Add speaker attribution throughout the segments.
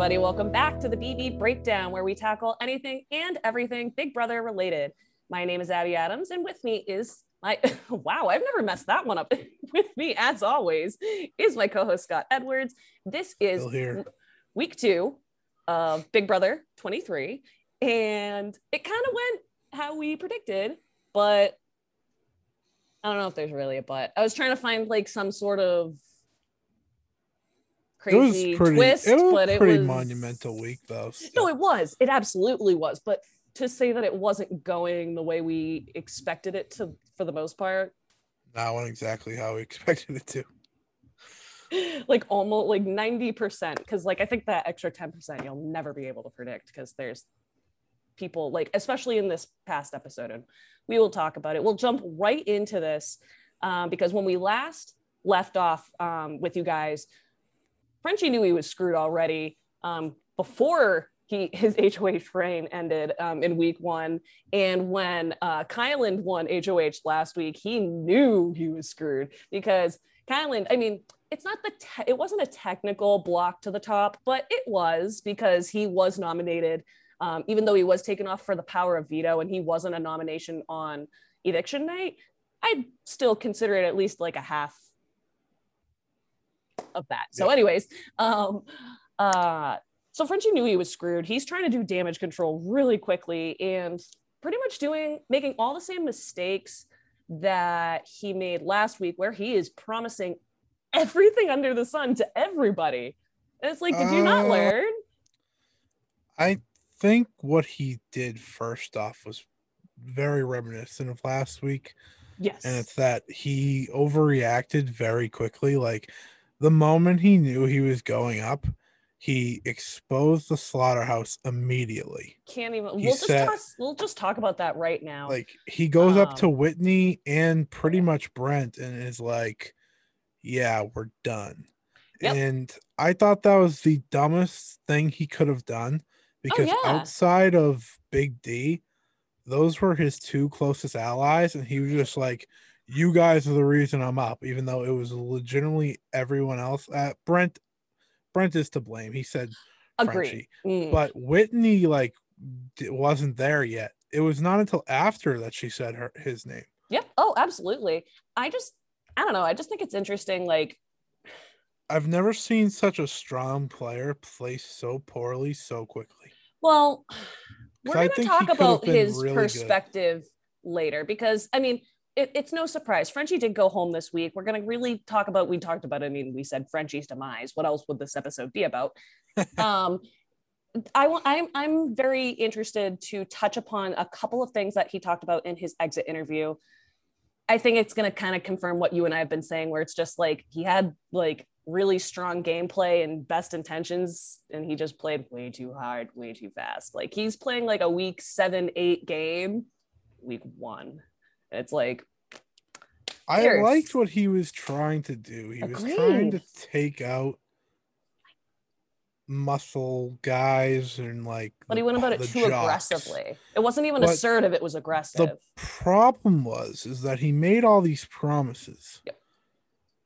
Speaker 1: everybody. Welcome back to the BB Breakdown, where we tackle anything and everything Big Brother related. My name is Abby Adams, and with me is my wow, I've never messed that one up. with me, as always, is my co host Scott Edwards. This is week two of Big Brother 23, and it kind of went how we predicted, but I don't know if there's really a but. I was trying to find like some sort of crazy
Speaker 2: it pretty,
Speaker 1: twist,
Speaker 2: it was
Speaker 1: but it
Speaker 2: pretty
Speaker 1: was
Speaker 2: monumental week though.
Speaker 1: No, it was. It absolutely was. But to say that it wasn't going the way we expected it to, for the most part,
Speaker 2: Not exactly how we expected it to.
Speaker 1: like almost like 90%. Because like I think that extra 10% you'll never be able to predict because there's people like especially in this past episode and we will talk about it we'll jump right into this um, because when we last left off um, with you guys frenchie knew he was screwed already um, before he his hoh reign ended um, in week one. And when uh, kyland won hoh last week he knew he was screwed because kyland i mean it's not the te- it wasn't a technical block to the top but it was because he was nominated um, even though he was taken off for the power of veto and he wasn't a nomination on eviction night, I'd still consider it at least like a half of that. So,
Speaker 2: Yeah.
Speaker 1: anyways, um, uh, so Frenchie knew he was screwed. He's trying to do damage control really quickly and pretty much doing making all the same mistakes that he made last week, where he is promising everything under the sun to everybody. And it's like, did you not
Speaker 2: Uh,
Speaker 1: learn?
Speaker 2: I think what he did first off was very reminiscent of last week.
Speaker 1: Yes.
Speaker 2: And it's that he overreacted very quickly. Like the moment he knew he was going up, he exposed the slaughterhouse immediately.
Speaker 1: can't even
Speaker 2: He
Speaker 1: we'll just talk, we'll just talk about that right now
Speaker 2: Like he goes up to
Speaker 1: Um,
Speaker 2: Whitney and pretty much Brent and is like, Yeah, we're done.
Speaker 1: Yep.
Speaker 2: And I thought that was the dumbest thing he could have done because
Speaker 1: Oh, yeah.
Speaker 2: outside of Big D, those were his two closest allies, and he was just like, "You guys are the reason I'm up," even though it was legitimately everyone else. Uh, Brent, Brent is to blame. He said
Speaker 1: agree Mm.
Speaker 2: but Whitney like wasn't there yet. It was not until after that she said her his name.
Speaker 1: yep oh absolutely i just i don't know i just think it's interesting like
Speaker 2: I've never seen such a strong player play so poorly so quickly.
Speaker 1: well we're going to talk about his
Speaker 2: really good.
Speaker 1: perspective later because i mean it, it's no surprise frenchie did go home this week we're going to really talk about we talked about i mean we said frenchie's demise what else would this episode be about um I want I'm I'm very interested to touch upon a couple of things that he talked about in his exit interview. I think it's going to kind of confirm what you and I have been saying where it's just like he had like really strong gameplay and best intentions and he just played way too hard, way too fast. Like he's playing like a week 7 8 game week 1. It's like
Speaker 2: I liked what he was trying to do. He was trying to take out muscle guys and like
Speaker 1: but
Speaker 2: the-
Speaker 1: he went about it too
Speaker 2: jocks.
Speaker 1: aggressively. It wasn't even
Speaker 2: But
Speaker 1: assertive, it was aggressive.
Speaker 2: The problem was is that he made all these promises.
Speaker 1: Yep.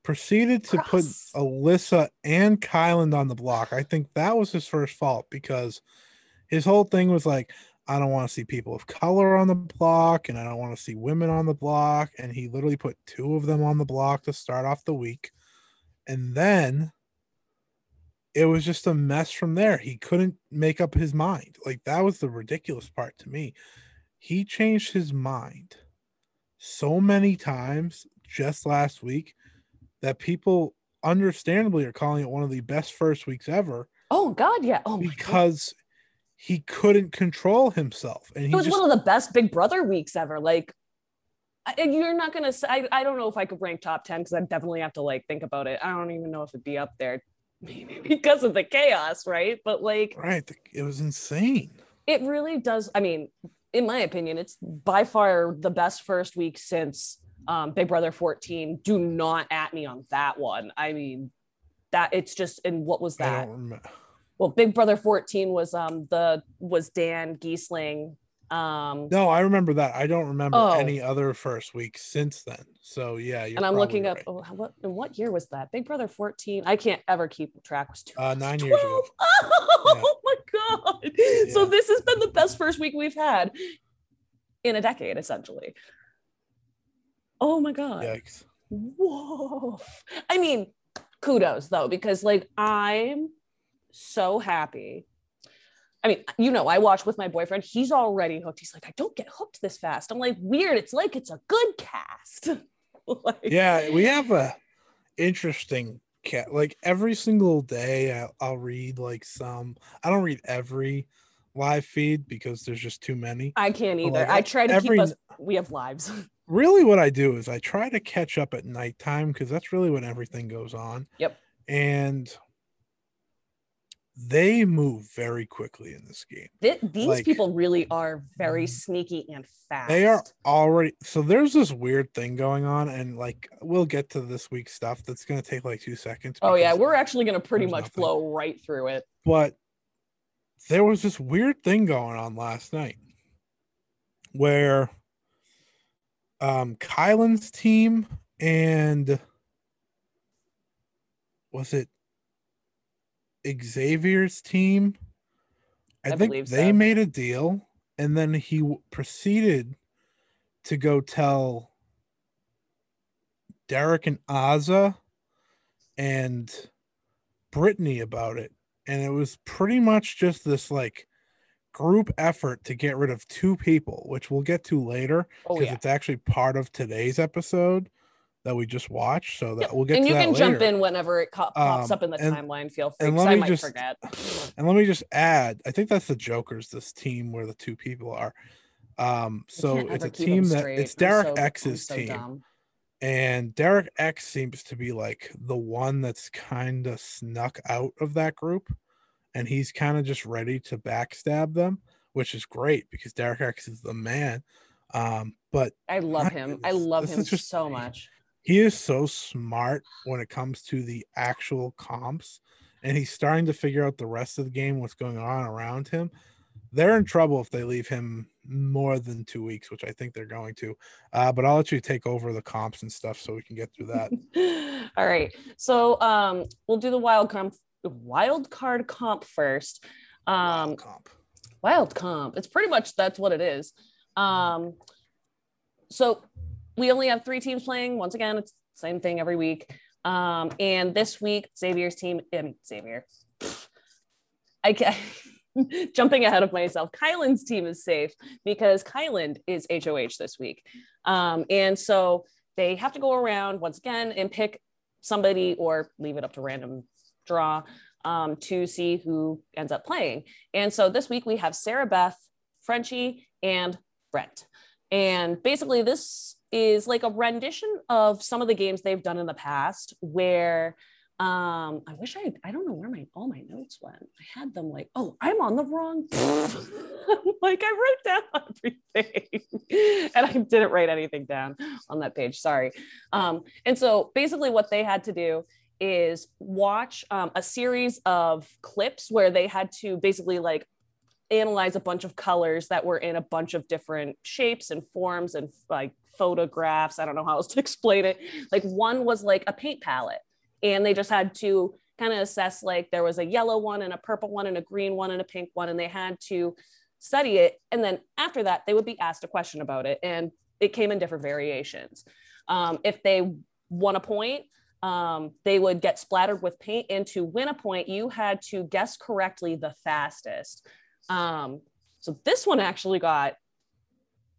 Speaker 2: Proceeded to put Alyssa and Kyland on the block. I think that was his first fault because his whole thing was like, I don't want to see people of color on the block and I don't want to see women on the block. And he literally put two of them on the block to start off the week. And then it was just a mess from there. He couldn't make up his mind. Like that was the ridiculous part to me. He changed his mind so many times just last week that people understandably are calling it one of the best first weeks ever
Speaker 1: oh god, yeah. Oh my god.
Speaker 2: because he couldn't control himself and
Speaker 1: it was
Speaker 2: just
Speaker 1: one of the best Big Brother weeks ever. Like, I, you're not gonna say. I, I don't know if I could rank top ten because I definitely have to like think about it. I don't even know if it'd be up there, maybe because of the chaos, right? But like,
Speaker 2: right it was insane
Speaker 1: it really does. I mean, in my opinion, it's by far the best first week since um, Big Brother 14. Do not at me on that one. I mean, that it's just. And what was that? Well big brother 14 was um the was dan gheesling Um,
Speaker 2: No, I remember that. I don't remember
Speaker 1: Oh.
Speaker 2: any other first week since then. So yeah,
Speaker 1: and I'm looking
Speaker 2: probably
Speaker 1: up
Speaker 2: right.
Speaker 1: oh, what what year was that? Big Brother 14. I can't ever keep track. Was two,
Speaker 2: uh, nine years ago.
Speaker 1: 12? Oh my god! So this has been the best first week we've had in a decade, essentially. Oh my god!
Speaker 2: Yikes.
Speaker 1: Whoa! I mean, kudos though, because like I'm so happy. I mean, you know, I watch with my boyfriend. He's already hooked. He's like, I don't get hooked this fast. I'm like, weird. It's like it's a good cast. like,
Speaker 2: Yeah, we have a interesting cat. Like every single day, I'll, I'll read like some. I don't read every live feed because there's just too many.
Speaker 1: I can't either.
Speaker 2: like,
Speaker 1: I try to
Speaker 2: every-
Speaker 1: keep us. We have lives.
Speaker 2: Really, what I do is I try to catch up at nighttime because that's really when everything goes on.
Speaker 1: Yep.
Speaker 2: And they move very quickly in this game.
Speaker 1: Th- these
Speaker 2: Like-
Speaker 1: people really are very sneaky and fast.
Speaker 2: They are already so there's this weird thing going on, and like we'll get to this week's stuff that's gonna take like two seconds.
Speaker 1: Oh yeah, we're actually gonna pretty much
Speaker 2: nothing.
Speaker 1: blow right through it.
Speaker 2: but there was this weird thing going on last night where um Kyland's team and was it Xavier's team? I,
Speaker 1: I
Speaker 2: think they
Speaker 1: so.
Speaker 2: made a deal and then he w- proceeded to go tell Derek and Azah and Brittany about it. And it was pretty much just this like group effort to get rid of two people, which we'll get to later
Speaker 1: Oh
Speaker 2: because
Speaker 1: yeah.
Speaker 2: it's actually part of today's episode that we just watched. So that
Speaker 1: Yep.
Speaker 2: we'll get
Speaker 1: that
Speaker 2: and
Speaker 1: you can
Speaker 2: later.
Speaker 1: jump in whenever it co- pops
Speaker 2: Um,
Speaker 1: up in the
Speaker 2: and-
Speaker 1: timeline. Feel free,
Speaker 2: and let
Speaker 1: I
Speaker 2: me
Speaker 1: might
Speaker 2: just-
Speaker 1: forget.
Speaker 2: And let me just add, I think that's the Joker's this team where the two people are. Um, so it's a team that
Speaker 1: straight.
Speaker 2: it's Derek
Speaker 1: so-
Speaker 2: X's
Speaker 1: so
Speaker 2: team.
Speaker 1: dumb.
Speaker 2: And Derek X seems to be like the one that's kind of snuck out of that group. And he's kind of just ready to backstab them, which is great because Derek X is the man. Um, but
Speaker 1: I love him. I love him so much.
Speaker 2: He is so smart when it comes to the actual comps. And he's starting to figure out the rest of the game, what's going on around him. They're in trouble if they leave him more than two weeks, which I think they're going to. Uh, but I'll let you take over the comps and stuff so we can get through that.
Speaker 1: All right. So um we'll do the wild comp wild card comp first. Um
Speaker 2: Wild comp.
Speaker 1: wild comp. It's pretty much that's what it is. Um so we only have three teams playing. Once again, it's the same thing every week. Um and this week Xavier's team um, Xavier. I jumping ahead of myself. Kyland's team is safe because Kyland is HOH this week. Um, and so they have to go around once again and pick somebody or leave it up to random draw um, to see who ends up playing. And so this week we have Sarah Beth, Frenchie, and Brent. And basically, this is like a rendition of some of the games they've done in the past where um i wish i i don't know where my all my notes went. I had them like oh i'm on the wrong like i wrote down everything and i didn't write anything down on that page sorry. Um and so basically what they had to do is watch um, a series of clips where they had to basically like analyze a bunch of colors that were in a bunch of different shapes and forms and like photographs. I don't know how else to explain it. Like one was like a paint palette and they just had to kind of assess like there was a yellow one and a purple one and a green one and a pink one and they had to study it. And then after that they would be asked a question about it and it came in different variations. Um, if they won a point um, they would get splattered with paint and to win a point you had to guess correctly the fastest um, so this one actually got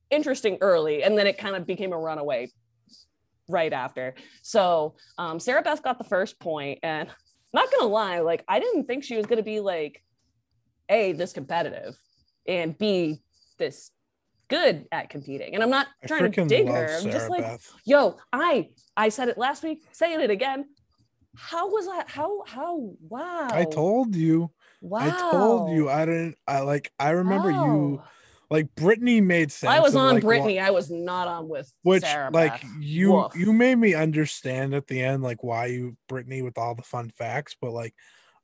Speaker 1: interesting early and then it kind of became a runaway right after. So um, Sarah Beth got the first point, and not gonna lie, like I didn't think she was gonna be like a this competitive and b this good at competing. And I'm not
Speaker 2: I
Speaker 1: trying to dig her. I'm
Speaker 2: Sarah
Speaker 1: just like,
Speaker 2: Beth.
Speaker 1: yo, I I said it last week, saying it again. How was that? How how wow?
Speaker 2: I told you.
Speaker 1: Wow.
Speaker 2: I told you. I didn't. I like. I remember you.
Speaker 1: Oh.
Speaker 2: Like Brittany made sense.
Speaker 1: I was on
Speaker 2: like,
Speaker 1: Brittany. I was not on with
Speaker 2: which
Speaker 1: Sarah
Speaker 2: like
Speaker 1: Beth.
Speaker 2: you
Speaker 1: Woof.
Speaker 2: you made me understand at the end like why you Brittany with all the fun facts, but like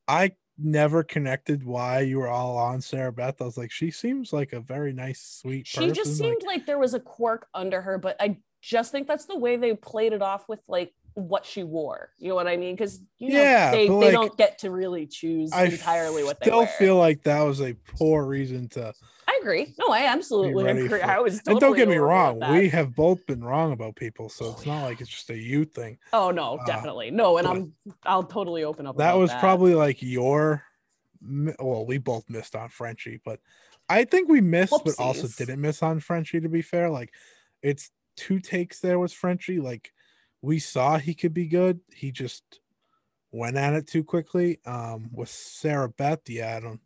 Speaker 2: I never connected why you were all on Sarah Beth. I was like, she seems like a very nice, sweet.
Speaker 1: She just seemed
Speaker 2: like,
Speaker 1: like there was a quirk under her, but I just think that's the way they played it off with like what she wore. You know what I mean? Because you know,
Speaker 2: Yeah,
Speaker 1: they, they
Speaker 2: like,
Speaker 1: don't get to really choose
Speaker 2: I
Speaker 1: entirely what they
Speaker 2: still
Speaker 1: wear.
Speaker 2: feel like that was a poor reason to.
Speaker 1: I agree. No, I absolutely agree.
Speaker 2: for-
Speaker 1: I was totally
Speaker 2: and don't get me wrong, we have both been wrong about people, so
Speaker 1: Oh,
Speaker 2: it's not like it's just a you thing.
Speaker 1: Oh no,
Speaker 2: uh,
Speaker 1: definitely no, and I'm I'll totally open up.
Speaker 2: That was probably like your. Well, we both missed on Frenchie, but I think we missed, but also didn't miss on Frenchie. To be fair, like it's two takes there with Frenchie. Like we saw he could be good. He just went at it too quickly. Um, with Sarah Beth, yeah, I don't,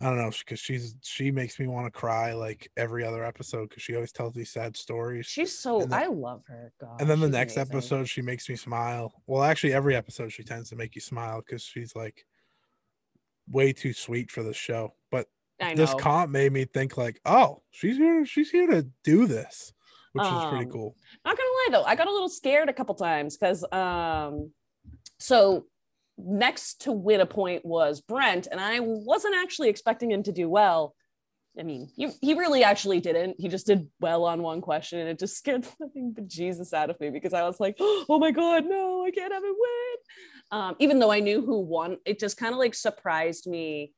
Speaker 2: I don't know, because she's she makes me want to cry like every other episode because she always tells these sad stories.
Speaker 1: she's so.
Speaker 2: then-
Speaker 1: I love her. God,
Speaker 2: and then the next
Speaker 1: amazing.
Speaker 2: episode, she makes me smile. Well, actually, every episode she tends to make you smile because she's like way too sweet for the show. But this comp made me think like, oh, she's here. She's here to do this, which is pretty
Speaker 1: Um,
Speaker 2: cool.
Speaker 1: Not gonna though, I got a little scared a couple times because um, so next to win a point was Brent, and I wasn't actually expecting him to do well. I mean, he, he really actually didn't. He just did well on one question, and it just scared the living bejesus out of me because I was like, "Oh my god, no, I can't have it win." Um, even though I knew who won, it just kind of like surprised me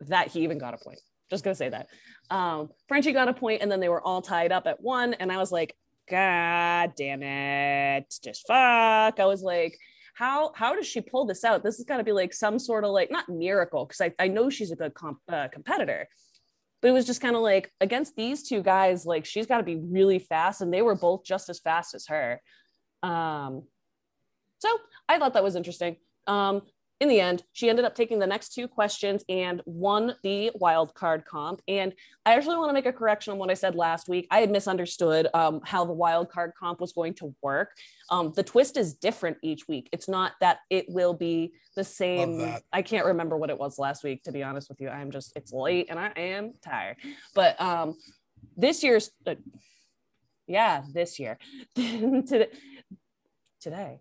Speaker 1: that he even got a point. Just gonna say that. Um, Frenchie got a point, and then they were all tied up at one, and I was like, God damn it, just fuck. I was like, how how does she pull this out? This has got to be like some sort of like not miracle because I, I know she's a good comp, uh, competitor, but it was just kind of like against these two guys, like she's got to be really fast, and they were both just as fast as her. Um, so I thought that was interesting. Um, in the end, she ended up taking the next two questions and won the wild card comp. And I actually want to make a correction on what I said last week. I had misunderstood um, how the wild card comp was going to work. Um, the twist is different each week. It's not that it will be the same. I can't remember what it was last week, to be honest with you. I'm just, it's late and I am tired. But um, this year's, uh, yeah, this year, today, today.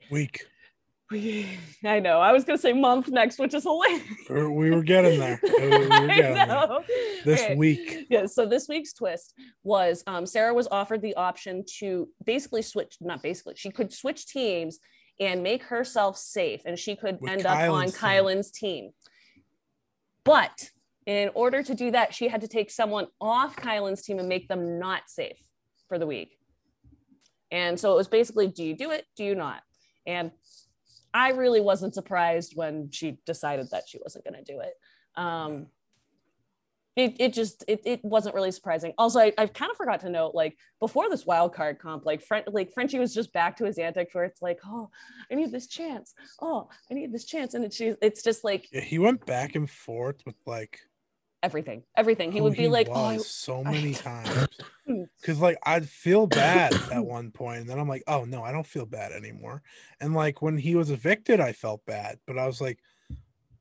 Speaker 1: I know. I was gonna say month next, which is hilarious.
Speaker 2: We're- we were getting there. We were
Speaker 1: I
Speaker 2: getting there. This
Speaker 1: Okay.
Speaker 2: week.
Speaker 1: Yeah. So this week's twist was um, Sarah was offered the option to basically switch, not basically, she could switch teams and make herself safe, and she could
Speaker 2: With
Speaker 1: end up on
Speaker 2: team.
Speaker 1: Kyland's team. But in order to do that, she had to take someone off Kyland's team and make them not safe for the week. And so it was basically, do you do it? Do you not? And I really wasn't surprised when she decided that she wasn't going to do it. Um, it, it just it, it wasn't really surprising. Also, I, I kind of forgot to note like before this wild card comp, like Fren- like Frenchie was just back to his antics where it's like, oh, I need this chance. Oh, I need this chance, and it's it's just like
Speaker 2: Yeah, he went back and forth with like
Speaker 1: everything, everything. He
Speaker 2: who
Speaker 1: would be like, oh,
Speaker 2: so many times. Cause like I'd feel bad at one point, and then I'm like, oh no, I don't feel bad anymore. And like when he was evicted, I felt bad, but I was like,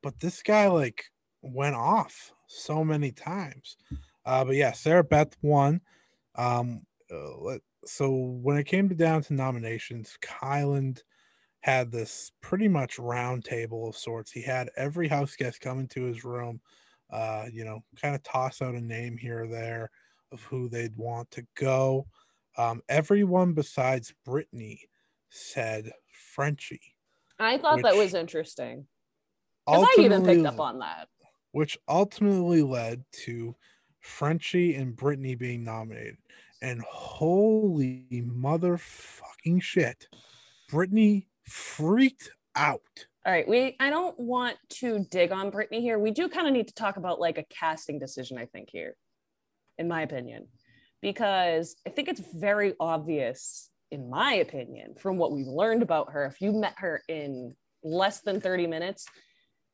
Speaker 2: but this guy like went off so many times. Uh, but yeah, Sarah Beth won. Um, uh, so when it came to down to nominations, Kyland had this pretty much round table of sorts. He had every house guest come into his room, uh, you know, kind of toss out a name here or there of who they'd want to go. Um, everyone besides Brittany said Frenchie.
Speaker 1: I thought that was interesting I even picked up on that.
Speaker 2: which ultimately led to Frenchie and Brittany being nominated. And holy motherfucking shit, Brittany freaked out.
Speaker 1: All right, we I don't want to dig on Brittany here. We do kind of need to talk about like a casting decision, I think, here, in my opinion, because I think it's very obvious, in my opinion, from what we've learned about her. If you met her in less than 30 minutes,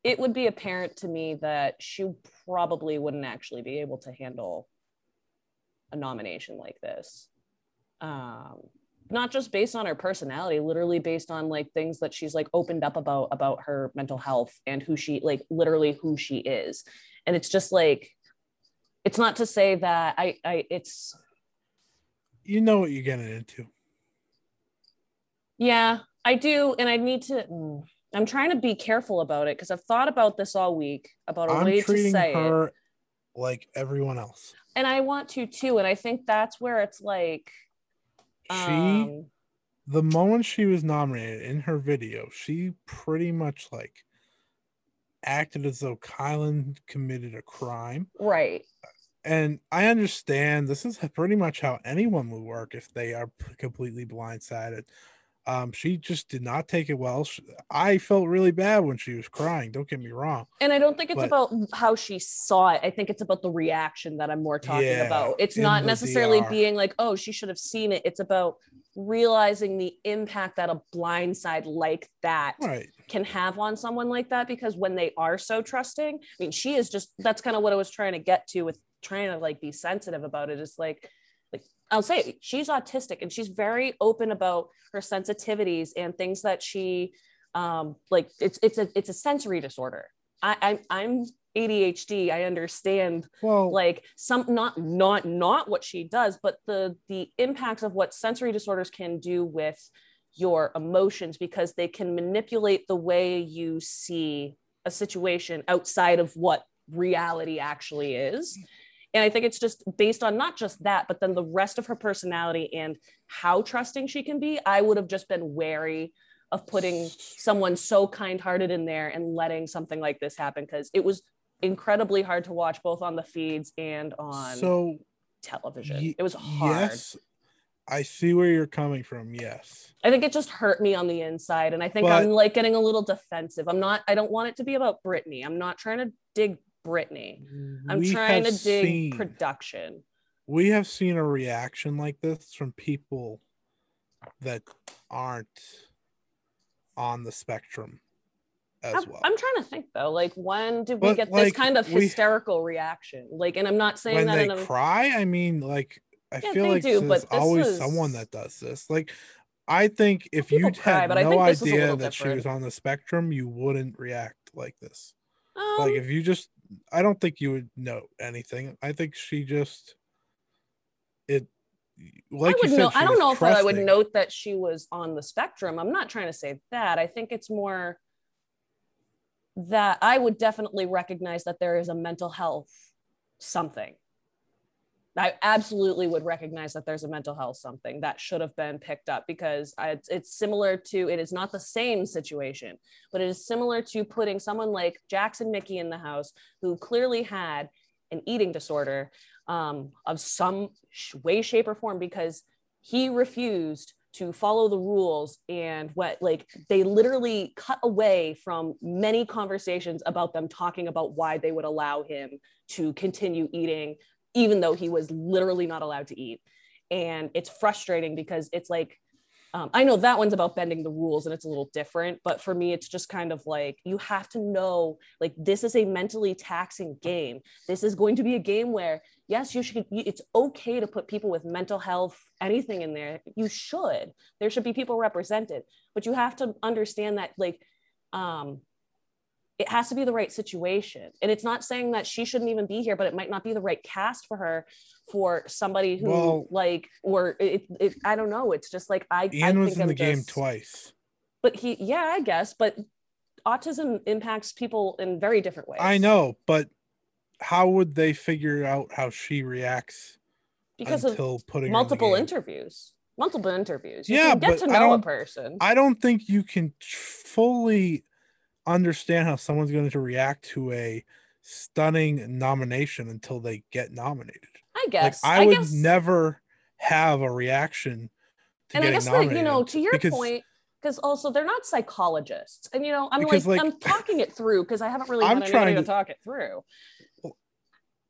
Speaker 1: it would be apparent to me that she probably wouldn't actually be able to handle a nomination like this. Um, not just based on her personality literally based on like things that she's like opened up about about her mental health and who she like literally who she is and it's just like it's not to say that i i it's
Speaker 2: You know what you're getting into.
Speaker 1: yeah i do and i need to mm, I'm trying to be careful about it because I've thought about this all week about a
Speaker 2: I'm
Speaker 1: way to say it.
Speaker 2: like everyone else.
Speaker 1: And I want to too. And I think that's where it's like
Speaker 2: She
Speaker 1: um,
Speaker 2: the moment she was nominated in her video, she pretty much like acted as though Kyland committed a crime.
Speaker 1: right.
Speaker 2: And I understand this is pretty much how anyone would work if they are completely blindsided. Um, she just did not take it well. Sh- I felt really bad when she was crying. Don't get me wrong.
Speaker 1: And I don't think it's
Speaker 2: But-
Speaker 1: about how she saw it. I think it's about the reaction that I'm more talking
Speaker 2: Yeah,
Speaker 1: about. It's not necessarily
Speaker 2: DR.
Speaker 1: being like, oh, she should have seen it. It's about realizing the impact that a blind side like that
Speaker 2: Right.
Speaker 1: can have on someone like that because when they are so trusting i mean she is just that's kind of what i was trying to get to with trying to like be sensitive about it is like like i'll say it, she's autistic and she's very open about her sensitivities and things that she um like it's it's a it's a sensory disorder. I i'm, I'm adhd i understand like some not not not what she does but the the impacts of what sensory disorders can do with your emotions because they can manipulate the way you see a situation outside of what reality actually is and i think it's just based on not just that but then the rest of her personality and how trusting she can be i would have just been wary of putting someone so kind-hearted in there and letting something like this happen because it was incredibly hard to watch both on the feeds and on
Speaker 2: so
Speaker 1: television.
Speaker 2: ye-
Speaker 1: it was hard.
Speaker 2: yes, I see where you're coming from. Yes.
Speaker 1: I think it just hurt me on the inside. And I think
Speaker 2: But-
Speaker 1: I'm like getting a little defensive. I'm not, I don't want it to be about Brittany. I'm not trying to dig Brittany. I'm
Speaker 2: We
Speaker 1: trying to dig
Speaker 2: seen-
Speaker 1: production.
Speaker 2: we have seen a reaction like this from people that aren't on the spectrum as
Speaker 1: I'm,
Speaker 2: well.
Speaker 1: I'm trying to think though, like when did we
Speaker 2: But,
Speaker 1: get this kind of
Speaker 2: we-
Speaker 1: hysterical reaction? Like, and I'm not saying
Speaker 2: when
Speaker 1: that
Speaker 2: they
Speaker 1: in a,
Speaker 2: cry, I mean, like I
Speaker 1: Yeah,
Speaker 2: feel like
Speaker 1: do,
Speaker 2: there's always
Speaker 1: was-
Speaker 2: someone that does this. Like, I think if you
Speaker 1: cry,
Speaker 2: had no
Speaker 1: think this was a
Speaker 2: idea that she was on the spectrum, you wouldn't react like this.
Speaker 1: um,
Speaker 2: like, if you just, I don't think you would know anything. I think she just, it, like
Speaker 1: I would know. I don't know if I would note that she was on the spectrum. I'm not trying to say that. I think it's more that I would definitely recognize that there is a mental health something. I absolutely would recognize that there's a mental health something that should have been picked up because I, it's, similar to it is not the same situation, but it is similar to putting someone like Jackson Michie in the house who clearly had an eating disorder um, of some way, shape, or form because he refused to follow the rules and what like they literally cut away from many conversations about them talking about why they would allow him to continue eating even though he was literally not allowed to eat. And it's frustrating because it's like um, i know that one's about bending the rules and it's a little different but for me it's just kind of like you have to know like this is a mentally taxing game. This is going to be a game where yes you should it's okay to put people with mental health anything in there. You should. There should be people represented but you have to understand that like um it has to be the right situation. And it's not saying that she shouldn't even be here but it might not be the right cast for her for somebody who
Speaker 2: Well-
Speaker 1: like or it, it i don't know. It's just like i
Speaker 2: Ian
Speaker 1: I
Speaker 2: was in
Speaker 1: I'm
Speaker 2: the game twice.
Speaker 1: but he yeah i guess but autism impacts people in very different ways.
Speaker 2: I know, but how would they figure out how she reacts
Speaker 1: because of
Speaker 2: putting her in
Speaker 1: multiple interviews. Multiple interviews. You
Speaker 2: Yeah,
Speaker 1: get
Speaker 2: but
Speaker 1: to
Speaker 2: I
Speaker 1: know a
Speaker 2: don't-
Speaker 1: person.
Speaker 2: I don't think you can fully understand how someone's going to react to a stunning nomination until they get nominated.
Speaker 1: i guess
Speaker 2: like I, would
Speaker 1: guess,
Speaker 2: never have a reaction to
Speaker 1: and i guess that you know to your
Speaker 2: because-
Speaker 1: point because also they're not psychologists and you know i'm like,
Speaker 2: like,
Speaker 1: i'm talking it through because i haven't really
Speaker 2: I'm
Speaker 1: had anybody
Speaker 2: trying
Speaker 1: to
Speaker 2: to-
Speaker 1: talk it through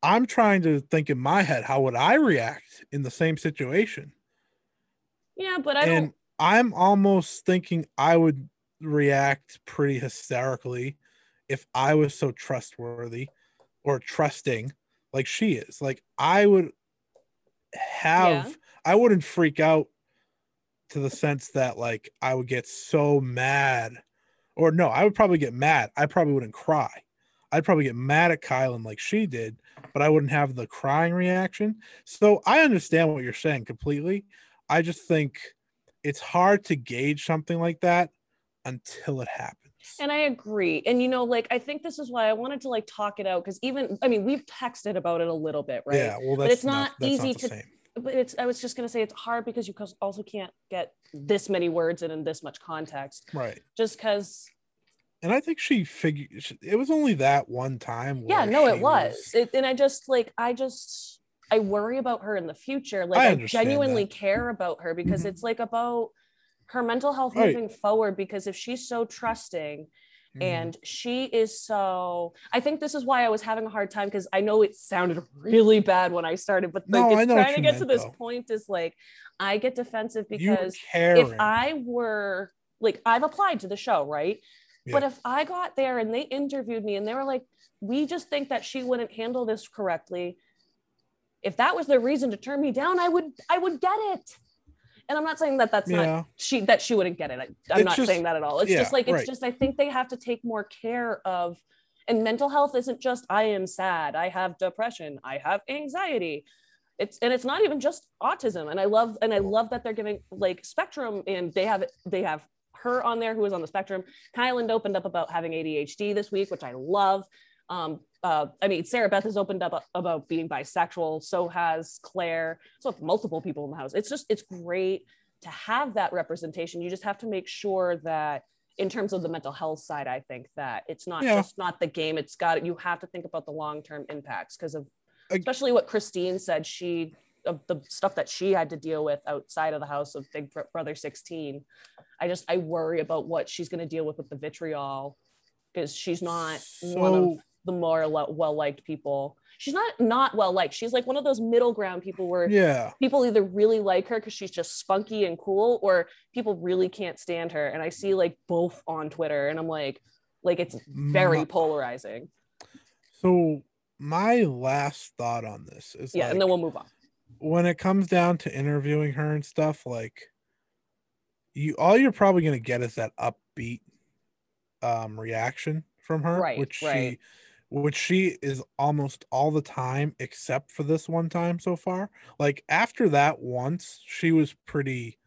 Speaker 2: I'm trying to think in my head how would I react in the same situation?
Speaker 1: yeah but i
Speaker 2: and
Speaker 1: don't
Speaker 2: I'm almost thinking I would react pretty hysterically if I was so trustworthy or trusting like she is. Like I would have
Speaker 1: Yeah.
Speaker 2: I wouldn't freak out to the sense that like I would get so mad. Or no, I would probably get mad. I probably wouldn't cry. I'd probably get mad at Kyland like she did, but I wouldn't have the crying reaction. So I understand what you're saying completely. I just think it's hard to gauge something like that until it happens.
Speaker 1: And I agree. And you know, like I think this is why I wanted to like talk it out because even I mean we've texted about it a little bit, right?
Speaker 2: Yeah, well, that's
Speaker 1: but it's not,
Speaker 2: that's
Speaker 1: easy
Speaker 2: the
Speaker 1: to.
Speaker 2: same.
Speaker 1: But it's I was just gonna say it's hard because you also can't get this many words and in this much context.
Speaker 2: right.
Speaker 1: Just because
Speaker 2: And I think she figured it was only that one time.
Speaker 1: yeah, no, it
Speaker 2: she
Speaker 1: was. It, and I just like I just I worry about her in the future. Like
Speaker 2: I
Speaker 1: I, genuinely
Speaker 2: that.
Speaker 1: care about her because
Speaker 2: Mhm.
Speaker 1: it's like about her mental health
Speaker 2: Right.
Speaker 1: moving forward. Because if she's so trusting
Speaker 2: Mhm.
Speaker 1: and she is so i think this is why i was having a hard time because i know it sounded really bad when i started but like
Speaker 2: No, I
Speaker 1: it's trying to get to this
Speaker 2: though.
Speaker 1: point is like i get defensive because if i were like i've applied to the show right but if i got there and they interviewed me and they were like we just think that she wouldn't handle this correctly if that was their reason to turn me down i would i would get it and i'm not saying that that's not she that she wouldn't get it. I, I'm
Speaker 2: It's
Speaker 1: not
Speaker 2: just-
Speaker 1: saying that at all. It's
Speaker 2: yeah,
Speaker 1: just like it's
Speaker 2: right.
Speaker 1: just I think they have to take more care of and mental health isn't just I am sad, I have depression, I have anxiety. It's and it's not even just autism. And I love and I love that they're giving like spectrum and they have they have her on there who is on the spectrum. Kyland opened up about having ADHD this week, which I love. Um, uh, I mean, Sarah Beth has opened up about being bisexual. So has Claire. So have multiple people in the house. It's just, it's great to have that representation. You just have to make sure that in terms of the mental health side, I think that it's not
Speaker 2: Yeah.
Speaker 1: just not the game. It's got, you have to think about the long-term impacts because of, especially what Christine said, she, of the stuff that she had to deal with outside of the house of Big Brother 16. I just, I worry about what she's going to deal with with the vitriol because she's not one of
Speaker 2: So-
Speaker 1: the more lo- well-liked people. She's not not well-liked. She's like one of those middle ground people where
Speaker 2: yeah.
Speaker 1: people either really like her because she's just spunky and cool, or people really can't stand her. And I see like both on Twitter, and I'm like, like it's very
Speaker 2: My-
Speaker 1: polarizing.
Speaker 2: So my last thought on this is
Speaker 1: Yeah,
Speaker 2: like,
Speaker 1: and then we'll move on.
Speaker 2: when it comes down to interviewing her and stuff, like you all you're probably gonna get is that upbeat um reaction from her,
Speaker 1: Right,
Speaker 2: which
Speaker 1: right.
Speaker 2: she which she is almost all the time except for this one time so far. Like after that once, she was pretty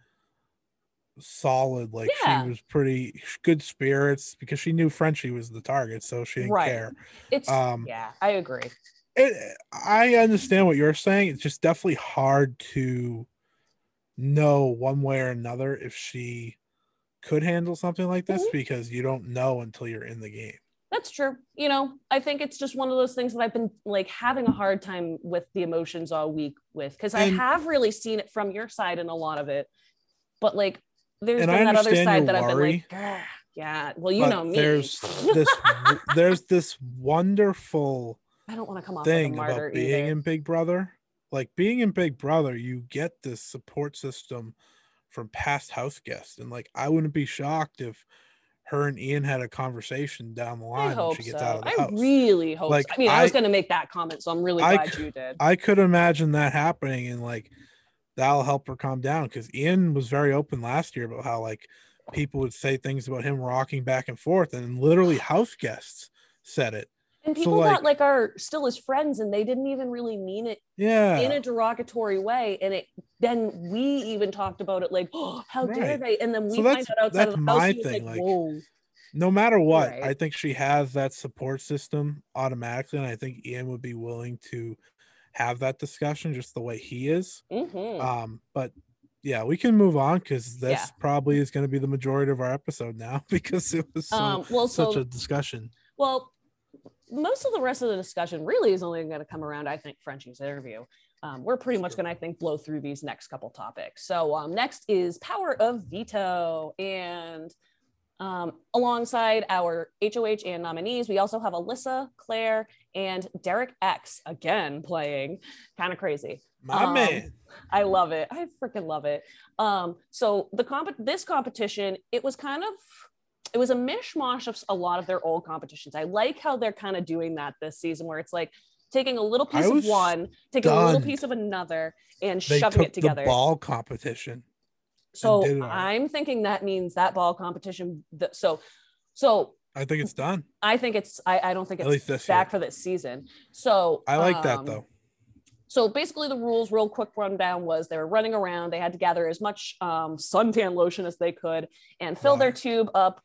Speaker 2: solid. Like
Speaker 1: Yeah.
Speaker 2: she was pretty good spirits because she knew Frenchie was the target, so she didn't
Speaker 1: Right.
Speaker 2: care.
Speaker 1: It's
Speaker 2: um,
Speaker 1: yeah, I agree.
Speaker 2: it, I understand what you're saying. It's just definitely hard to know one way or another if she could handle something like this
Speaker 1: Mhm.
Speaker 2: because you don't know until you're in the game.
Speaker 1: That's true. You know, I think it's just one of those things that I've been like having a hard time with the emotions all week with because I have really seen it from your side in a lot of it, but like there's been
Speaker 2: I
Speaker 1: that other side that I've been like, "Grr, yeah, well, you know me.
Speaker 2: There's this there's this wonderful
Speaker 1: I don't want to come off
Speaker 2: thing
Speaker 1: like
Speaker 2: about being
Speaker 1: either.
Speaker 2: in Big Brother. Like being in Big Brother, you get this support system from past house guests. And like I wouldn't be shocked if her and Ian had a conversation down the line when she
Speaker 1: so.
Speaker 2: out of the
Speaker 1: I
Speaker 2: house.
Speaker 1: really hope.
Speaker 2: Like,
Speaker 1: so. I mean, I, was going to make that comment, so I'm really
Speaker 2: I
Speaker 1: glad you did.
Speaker 2: I could imagine that happening and like that'll help her calm down because Ian was very open last year about how like people would say things about him rocking back and forth and literally house guests said it.
Speaker 1: And
Speaker 2: so,
Speaker 1: people
Speaker 2: like-
Speaker 1: that like are still his friends, and they didn't even really mean it
Speaker 2: Yeah.
Speaker 1: in a derogatory way. And it then we even talked about it like, oh, how dare they? And then we
Speaker 2: So
Speaker 1: find out outside of the house,
Speaker 2: my thing, like,
Speaker 1: whoa.
Speaker 2: no matter what,
Speaker 1: Right.
Speaker 2: I think she has that support system automatically. And I think Ian would be willing to have that discussion just the way he is.
Speaker 1: Mhm.
Speaker 2: Um, but yeah, we can move on because this
Speaker 1: Yeah.
Speaker 2: probably is going to be the majority of our episode now because it was so,
Speaker 1: um, well,
Speaker 2: such
Speaker 1: so
Speaker 2: a discussion.
Speaker 1: Well, most of the rest of the discussion really is only going to come around, I think, Frenchie's interview. Um, we're pretty much going to, I think, blow through these next couple topics. So um, next is power of veto, and um, alongside our HOH and nominees, we also have Alyssa, Claire, and Derek X again playing. Kind of crazy.
Speaker 2: My
Speaker 1: Um,
Speaker 2: man.
Speaker 1: I love it. I freaking love it. Um, so the comp this competition, it was kind of it was a mishmash of a lot of their old competitions. I like how they're kind of doing that this season, where it's like taking a little piece of one, taking a little piece of another, and
Speaker 2: They
Speaker 1: shoving it together.
Speaker 2: the ball competition.
Speaker 1: so
Speaker 2: did it all.
Speaker 1: I'm thinking that means that ball competition. The, so, so
Speaker 2: I think it's done.
Speaker 1: I think it's. I, I don't think it's back
Speaker 2: year.
Speaker 1: for this season. So
Speaker 2: I like that
Speaker 1: um,
Speaker 2: though.
Speaker 1: So basically, the rules, real quick rundown, was they were running around. They had to gather as much um, suntan lotion as they could and fill their tube up.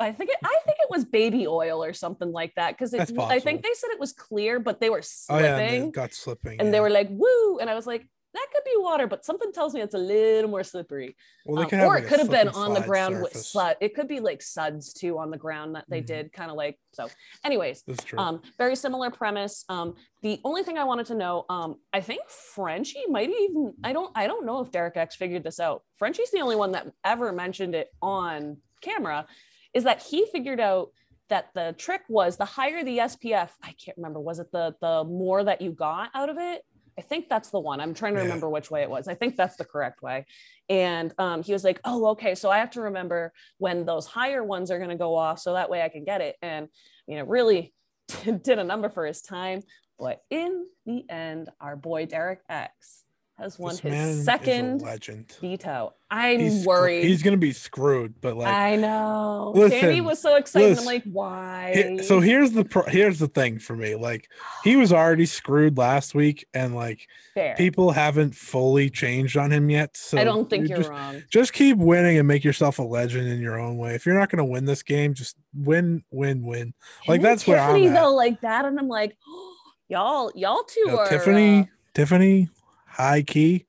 Speaker 1: I think it I think it was baby oil or something like that because I think they said it was clear, but they were
Speaker 2: Oh
Speaker 1: slipping
Speaker 2: yeah, and got slipping.
Speaker 1: and they were like woo, and I was like that could be water, but something tells me it's a little more slippery.
Speaker 2: well,
Speaker 1: Um, or
Speaker 2: like
Speaker 1: it could have been on the ground with
Speaker 2: surface.
Speaker 1: sud. It could be like suds too on the ground that they
Speaker 2: Mhm.
Speaker 1: did, kind of like so. Anyways, um, very similar premise. Um, the only thing I wanted to know, um, I think Frenchie might even I don't I don't know if Derek X figured this out. Frenchie's the only one that ever mentioned it on camera, is that he figured out that the trick was the higher the SPF, I can't remember, was it the the more that you got out of it? I think that's the one. I'm trying to remember which way it was. I think that's the correct way. And um, he was like, "Oh, okay. So I have to remember when those higher ones are going to go off, so that way I can get it." And you know, really did a number for his time. But in the end, our boy Derek X has won
Speaker 2: this
Speaker 1: his
Speaker 2: is
Speaker 1: second
Speaker 2: legend.
Speaker 1: veto. I'm
Speaker 2: He's screw-
Speaker 1: worried.
Speaker 2: He's gonna be screwed, but like
Speaker 1: I know.
Speaker 2: Listen,
Speaker 1: Sammy was so excited. I'm like, why?
Speaker 2: Here- so here's the pro- here's the thing for me like he was already screwed last week and like
Speaker 1: Fair.
Speaker 2: people haven't fully changed on him yet so
Speaker 1: I don't think you're
Speaker 2: just,
Speaker 1: wrong.
Speaker 2: just keep winning and make yourself a legend in your own way if you're not going to win this game just win win win like,
Speaker 1: and
Speaker 2: that's where I'm
Speaker 1: Tiffany
Speaker 2: at.
Speaker 1: though, like that, and I'm like, y'all, y'all two
Speaker 2: You know,
Speaker 1: are
Speaker 2: tiffany
Speaker 1: uh,
Speaker 2: tiffany high key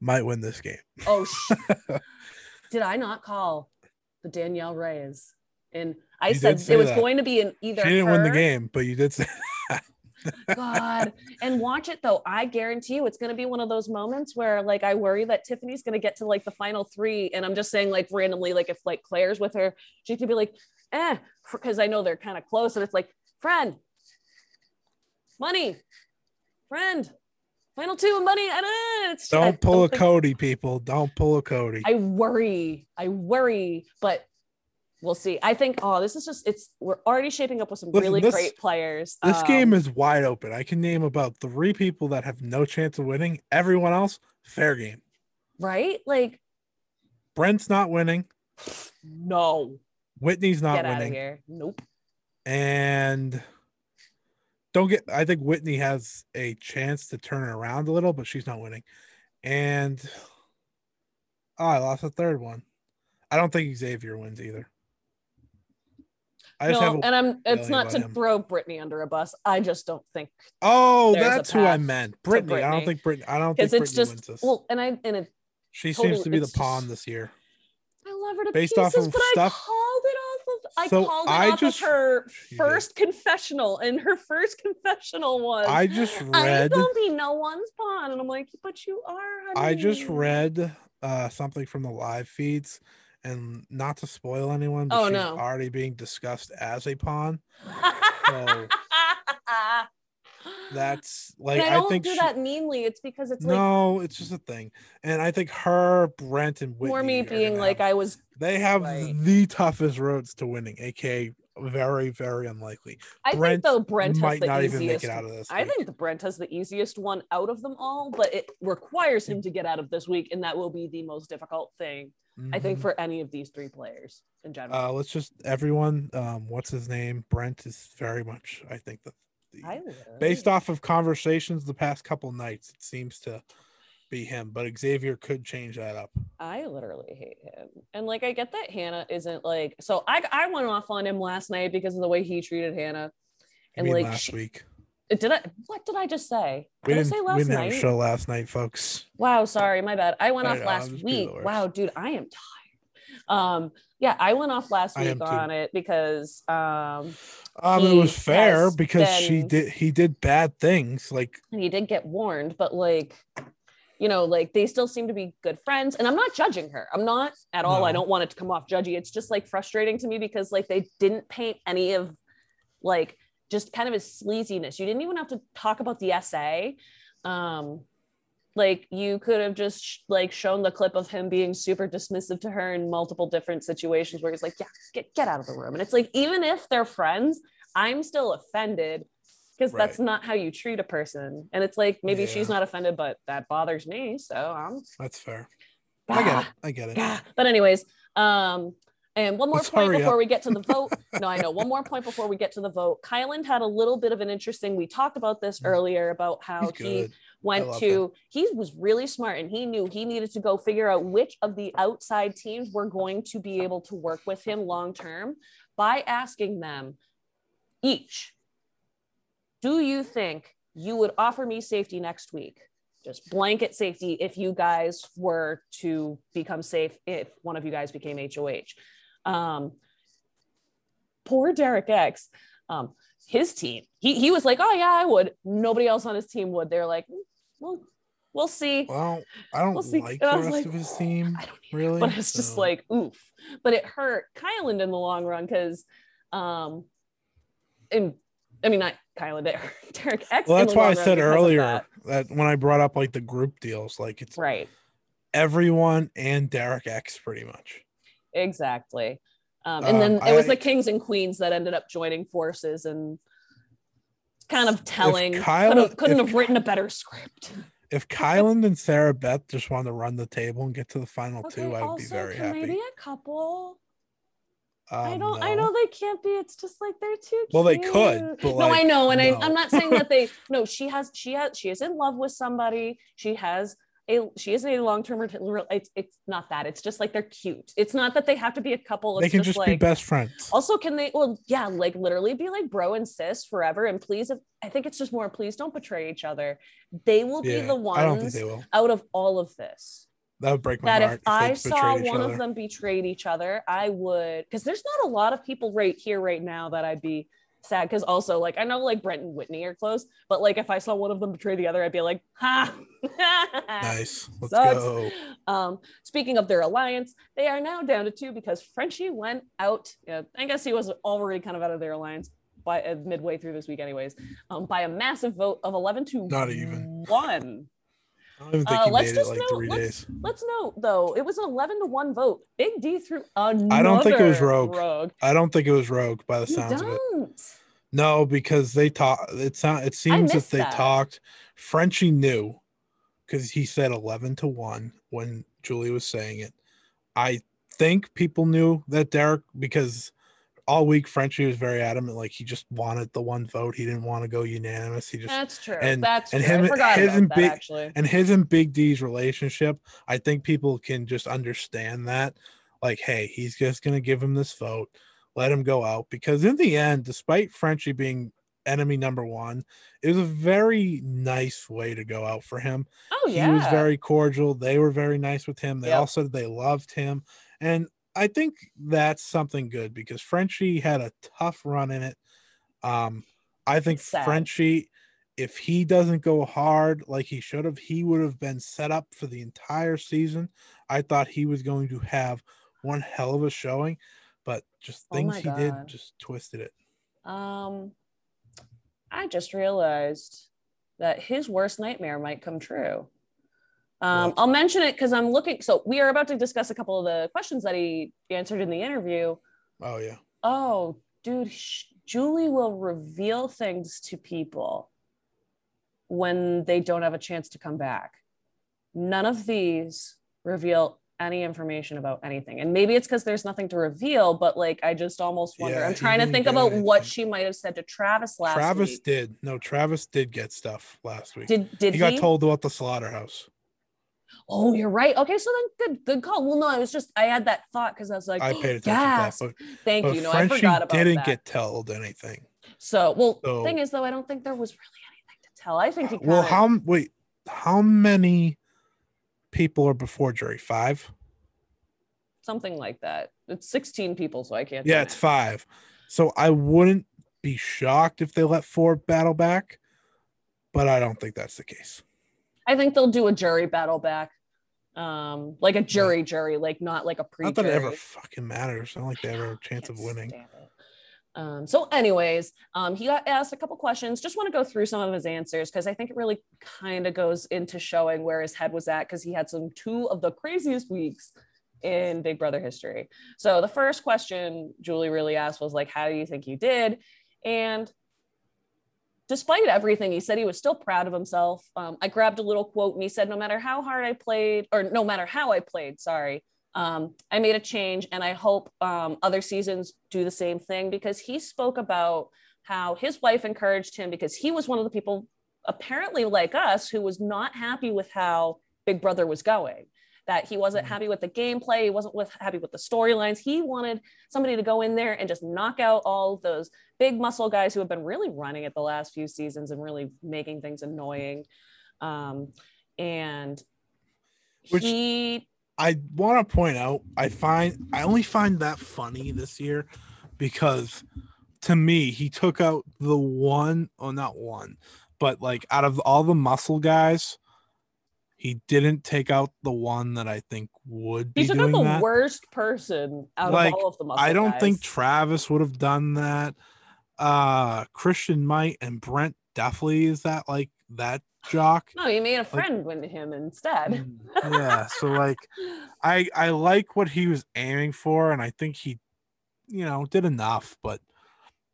Speaker 2: might win this game
Speaker 1: Oh, sh- did I not call the Danielle Reyes? And I
Speaker 2: You
Speaker 1: said it was
Speaker 2: that.
Speaker 1: going to be an either
Speaker 2: she didn't win the game but you did say
Speaker 1: God, and watch it though. I guarantee you, it's going to be one of those moments where, like, I worry that Tiffany's going to get to like the final three, and I'm just saying, like, randomly, like, if like Claire's with her, she could be like, eh, because I know they're kind of close, and it's like, friend, money, friend, final two, money, and it's
Speaker 2: don't pull a
Speaker 1: think-
Speaker 2: cody people don't pull a cody
Speaker 1: I worry. I worry, but we'll see. I think oh, this is just it's we're already shaping up with some
Speaker 2: Listen,
Speaker 1: really
Speaker 2: this-
Speaker 1: great players.
Speaker 2: This
Speaker 1: Um,
Speaker 2: game is wide open. I can name about three people that have no chance of winning. Everyone else, fair game.
Speaker 1: right. Like
Speaker 2: Brent's not winning.
Speaker 1: no,
Speaker 2: Whitney's not
Speaker 1: get out of
Speaker 2: winning.
Speaker 1: here. Nope.
Speaker 2: And don't get I think Whitney has a chance to turn it around a little, but she's not winning. And oh, I lost the third one. I don't think Xavier wins either. I
Speaker 1: no, and I'm. It's not to
Speaker 2: him.
Speaker 1: throw Brittany under a bus. I just don't think
Speaker 2: oh, that's who I meant. Brittany. I don't think Brittany. I don't think Brittany
Speaker 1: it's just
Speaker 2: wins this.
Speaker 1: well, and I and it,
Speaker 2: she
Speaker 1: totally-
Speaker 2: seems to be the pawn this year.
Speaker 1: I love her to
Speaker 2: Based
Speaker 1: pieces,
Speaker 2: off of
Speaker 1: but
Speaker 2: stuff-
Speaker 1: I called it off of.
Speaker 2: So
Speaker 1: called it
Speaker 2: I
Speaker 1: off
Speaker 2: just-
Speaker 1: of her first confessional, and her first confessional was.
Speaker 2: I just read I
Speaker 1: don't be no one's pawn, and I'm like, but you are.
Speaker 2: I just read uh something from the live feeds, and not to spoil anyone, but
Speaker 1: Oh,
Speaker 2: she's
Speaker 1: no.
Speaker 2: already being discussed as a pawn.
Speaker 1: So,
Speaker 2: That's like
Speaker 1: and I
Speaker 2: I,
Speaker 1: don't
Speaker 2: think
Speaker 1: do
Speaker 2: she-
Speaker 1: that meanly. It's because it's like
Speaker 2: no, it's just a thing, and I think her, Brent, and Whitney
Speaker 1: more me being
Speaker 2: gonna
Speaker 1: like
Speaker 2: have-
Speaker 1: I was.
Speaker 2: they have
Speaker 1: Right.
Speaker 2: the toughest roads to winning, aka very, very unlikely.
Speaker 1: I
Speaker 2: Brent
Speaker 1: think though Brent has
Speaker 2: might
Speaker 1: the
Speaker 2: not
Speaker 1: easiest.
Speaker 2: even make it out of this.
Speaker 1: I
Speaker 2: week.
Speaker 1: think the Brent has the easiest one out of them all, but it requires him to get out of this week, and that will be the most difficult thing I think
Speaker 2: Mhm.
Speaker 1: for any of these three players in general.
Speaker 2: Uh, let's just everyone. Um, what's his name? Brent is very much. I think the,
Speaker 1: I
Speaker 2: based off of conversations the past couple nights, it seems to be him. But Xavier could change that up.
Speaker 1: I literally hate him. And like I get that Hannah isn't like so I I went off on him last night because of the way he treated Hannah. And like
Speaker 2: last
Speaker 1: she-
Speaker 2: week
Speaker 1: did I what did I just say?
Speaker 2: we
Speaker 1: Did I
Speaker 2: didn't.
Speaker 1: say
Speaker 2: We
Speaker 1: last
Speaker 2: didn't have
Speaker 1: night?
Speaker 2: a show last night, folks.
Speaker 1: Wow, sorry, my bad. I went
Speaker 2: I
Speaker 1: off
Speaker 2: know,
Speaker 1: last
Speaker 2: just being the
Speaker 1: week. Wow, dude, I am tired. Um yeah, I went off last week
Speaker 2: too.
Speaker 1: on it because um
Speaker 2: Um, it was fair because she did. He did bad things. Like
Speaker 1: he did get warned, but like you know, like they still seem to be good friends. And I'm not judging her. I'm not at all. I don't want it to come off judgy. It's just like frustrating to me because like they didn't paint any of like just kind of his sleaziness. You didn't even have to talk about the essay. Um like you could have just sh- like shown the clip of him being super dismissive to her in multiple different situations where he's like, yeah, get, get out of the room. And it's like, even if they're friends, I'm still offended because that's not how you treat a person. And it's like, maybe she's not offended, but that bothers me. So I'm,
Speaker 2: that's fair. I get
Speaker 1: Ah,
Speaker 2: it. I get it.
Speaker 1: ah. But anyways, um, and one more
Speaker 2: Let's
Speaker 1: point before
Speaker 2: up.
Speaker 1: we get to the vote. no, I know. One more point before we get to the vote. Kyland had a little bit of an interesting. We talked about this
Speaker 2: Mm.
Speaker 1: earlier about how
Speaker 2: He's
Speaker 1: he. Went to he was really smart and he knew he needed to go figure out which of the outside teams were going to be able to work with him long term by asking them each do you think you would offer me safety next week? Just blanket safety if you guys were to become safe if one of you guys became hoh um, poor derek x um, his team he, he was like oh yeah i would nobody else on his team would they're like "Mm, well we'll see
Speaker 2: Well, I don't
Speaker 1: We'll see.
Speaker 2: like
Speaker 1: And
Speaker 2: the rest
Speaker 1: like,
Speaker 2: of his team,
Speaker 1: I don't
Speaker 2: really.
Speaker 1: but it's just like oof but it hurt kyland in the long run because um and i mean not kyland Derek, derek x
Speaker 2: Well, that's why I said earlier
Speaker 1: that.
Speaker 2: that. when I brought up like the group deals, like it's
Speaker 1: right
Speaker 2: everyone and Derek X pretty much.
Speaker 1: exactly um, and then
Speaker 2: Um,
Speaker 1: it was
Speaker 2: I-
Speaker 1: the kings and queens that ended up joining forces and kind of telling
Speaker 2: Kyla-
Speaker 1: could have, couldn't
Speaker 2: if-
Speaker 1: have written a better script
Speaker 2: If Kyland and Sarah Beth just wanted to run the table and get to the final two, I would be
Speaker 1: also,
Speaker 2: very
Speaker 1: can
Speaker 2: happy.
Speaker 1: they be a couple I
Speaker 2: Um,
Speaker 1: don't. I know they can't be. It's just like they're too.
Speaker 2: Well, they could, but,
Speaker 1: no, I know, and
Speaker 2: no.
Speaker 1: I, I'm not saying that they. No, she has. She has. She is in love with somebody. She has a. She isn't a long term. It's. It's not that. It's just like they're cute. It's not that they have to be a couple. It's
Speaker 2: They can
Speaker 1: just,
Speaker 2: just
Speaker 1: like.
Speaker 2: be best friends.
Speaker 1: also, can they? Well, yeah, like literally be like bro and sis forever. And please, if, I think it's just more. Please don't betray each other. They will be
Speaker 2: Yeah,
Speaker 1: the
Speaker 2: I don't think
Speaker 1: ones
Speaker 2: they will.
Speaker 1: out of all of this
Speaker 2: That would break my
Speaker 1: that
Speaker 2: heart.
Speaker 1: if I saw one
Speaker 2: other.
Speaker 1: of them betrayed each other, I would because there's not a lot of people right here right now that I'd be sad because also like I know like Brent and Whitney are close, but like if I saw one of them betray the other, I'd be like, ha
Speaker 2: Nice. Let's
Speaker 1: Sucks.
Speaker 2: go.
Speaker 1: Um, speaking of their alliance, they are now down to two because Frenchie went out. Yeah, I guess he was already kind of out of their alliance by uh, midway through this week, anyways, um, by a massive vote of 11 to
Speaker 2: Not even.
Speaker 1: one.
Speaker 2: I don't even think
Speaker 1: Uh, let's just
Speaker 2: like
Speaker 1: let's-. Let's note though, it was an 11 to 1 vote. Big D threw another
Speaker 2: I don't think it was Rogue.
Speaker 1: Rogue.
Speaker 2: I don't think it was Rogue by the
Speaker 1: You
Speaker 2: sounds of it. No, because they talk. It sound. It seems that they
Speaker 1: that.
Speaker 2: talked. Frenchie knew because he said eleven to one when Julie was saying it. I think people knew that Derek because all week Frenchie was very adamant, like he just wanted the one vote. He didn't want to go unanimous. He just
Speaker 1: That's true.
Speaker 2: and-
Speaker 1: That's
Speaker 2: and
Speaker 1: true.
Speaker 2: him- his and Big-
Speaker 1: actually.
Speaker 2: and his and Big D's relationship. I think people can just understand that. Like, hey, he's just gonna give him this vote, let him go out because in the end, despite Frenchie being enemy number one, it was a very nice way to go out for him.
Speaker 1: Oh yeah.
Speaker 2: He was very cordial. They were very nice with him. They
Speaker 1: Yep.
Speaker 2: all said they loved him. And I think that's something good because Frenchie had a tough run in it. Um, I think
Speaker 1: sad.
Speaker 2: Frenchie, if he doesn't go hard like he should have, he would have been set up for the entire season. I thought he was going to have one hell of a showing, but just
Speaker 1: Oh
Speaker 2: things
Speaker 1: my
Speaker 2: he did just twisted it.
Speaker 1: Um, I just realized that his worst nightmare might come true. Um, I'll mention it because I'm looking. So we are about to discuss a couple of the questions that he answered in the interview.
Speaker 2: Oh yeah.
Speaker 1: Oh, dude, sh- Julie will reveal things to people when they don't have a chance to come back. None of these reveal any information about anything. And maybe it's because there's nothing to reveal, but like I just almost wonder.
Speaker 2: Yeah,
Speaker 1: I'm trying to think about what she might have said to Travis last week.
Speaker 2: Travis
Speaker 1: week.
Speaker 2: did. No, Travis did get stuff last week.
Speaker 1: Did did
Speaker 2: he
Speaker 1: he?
Speaker 2: got told about the slaughterhouse.
Speaker 1: Oh, you're right. Okay, so then good good call. Well, no, I was just I had that thought because I was like,
Speaker 2: I paid attention
Speaker 1: yes,
Speaker 2: to that,
Speaker 1: thank
Speaker 2: but, but
Speaker 1: you. No, I forgot about
Speaker 2: didn't
Speaker 1: that.
Speaker 2: get told anything.
Speaker 1: so well,
Speaker 2: So-
Speaker 1: thing is though, I don't think there was really anything to tell. I think he
Speaker 2: Well,
Speaker 1: kinda-
Speaker 2: how wait? How many people are before jury? Five.
Speaker 1: something like that. It's 16 people, so I can't.
Speaker 2: Yeah, it's five. So I wouldn't be shocked if they let four battle back, but I don't think that's the case.
Speaker 1: I think they'll do a jury battle back, um, like a jury jury, like not like a pre.
Speaker 2: Not that it ever fucking matters. I don't like they ever have a chance of winning.
Speaker 1: Um, so, anyways, um, he got asked a couple questions. Just want to go through some of his answers because I think it really kind of goes into showing where his head was at because he had some two of the craziest weeks in Big Brother history. So, the first question Julie really asked was like, "How do you think you did?" And despite everything, he said he was still proud of himself. Um, I grabbed a little quote and he said, No matter how hard I played, or no matter how I played, sorry, um, I made a change and I hope um, other seasons do the same thing because he spoke about how his wife encouraged him because he was one of the people apparently like us, who was not happy with how Big Brother was going. That he wasn't
Speaker 2: Mhm.
Speaker 1: happy with the gameplay, he wasn't with happy with the storylines. He wanted somebody to go in there and just knock out all those big muscle guys who have been really running it the last few seasons and really making things annoying. Um, and
Speaker 2: Which-
Speaker 1: he
Speaker 2: I want to point out, I find I only find that funny this year because to me, he took out the one, oh, not one, but like out of all the muscle guys, he didn't take out the one that I think would be
Speaker 1: he took out the
Speaker 2: that.
Speaker 1: worst person out
Speaker 2: Like,
Speaker 1: of all of the muscle
Speaker 2: I don't think. Travis would have done that. Uh Christian might and Brent definitely is that like that jock.
Speaker 1: no, he made a friend with him instead.
Speaker 2: Mm, yeah, so like I I like what he was aiming for, and I think he, you know, did enough. But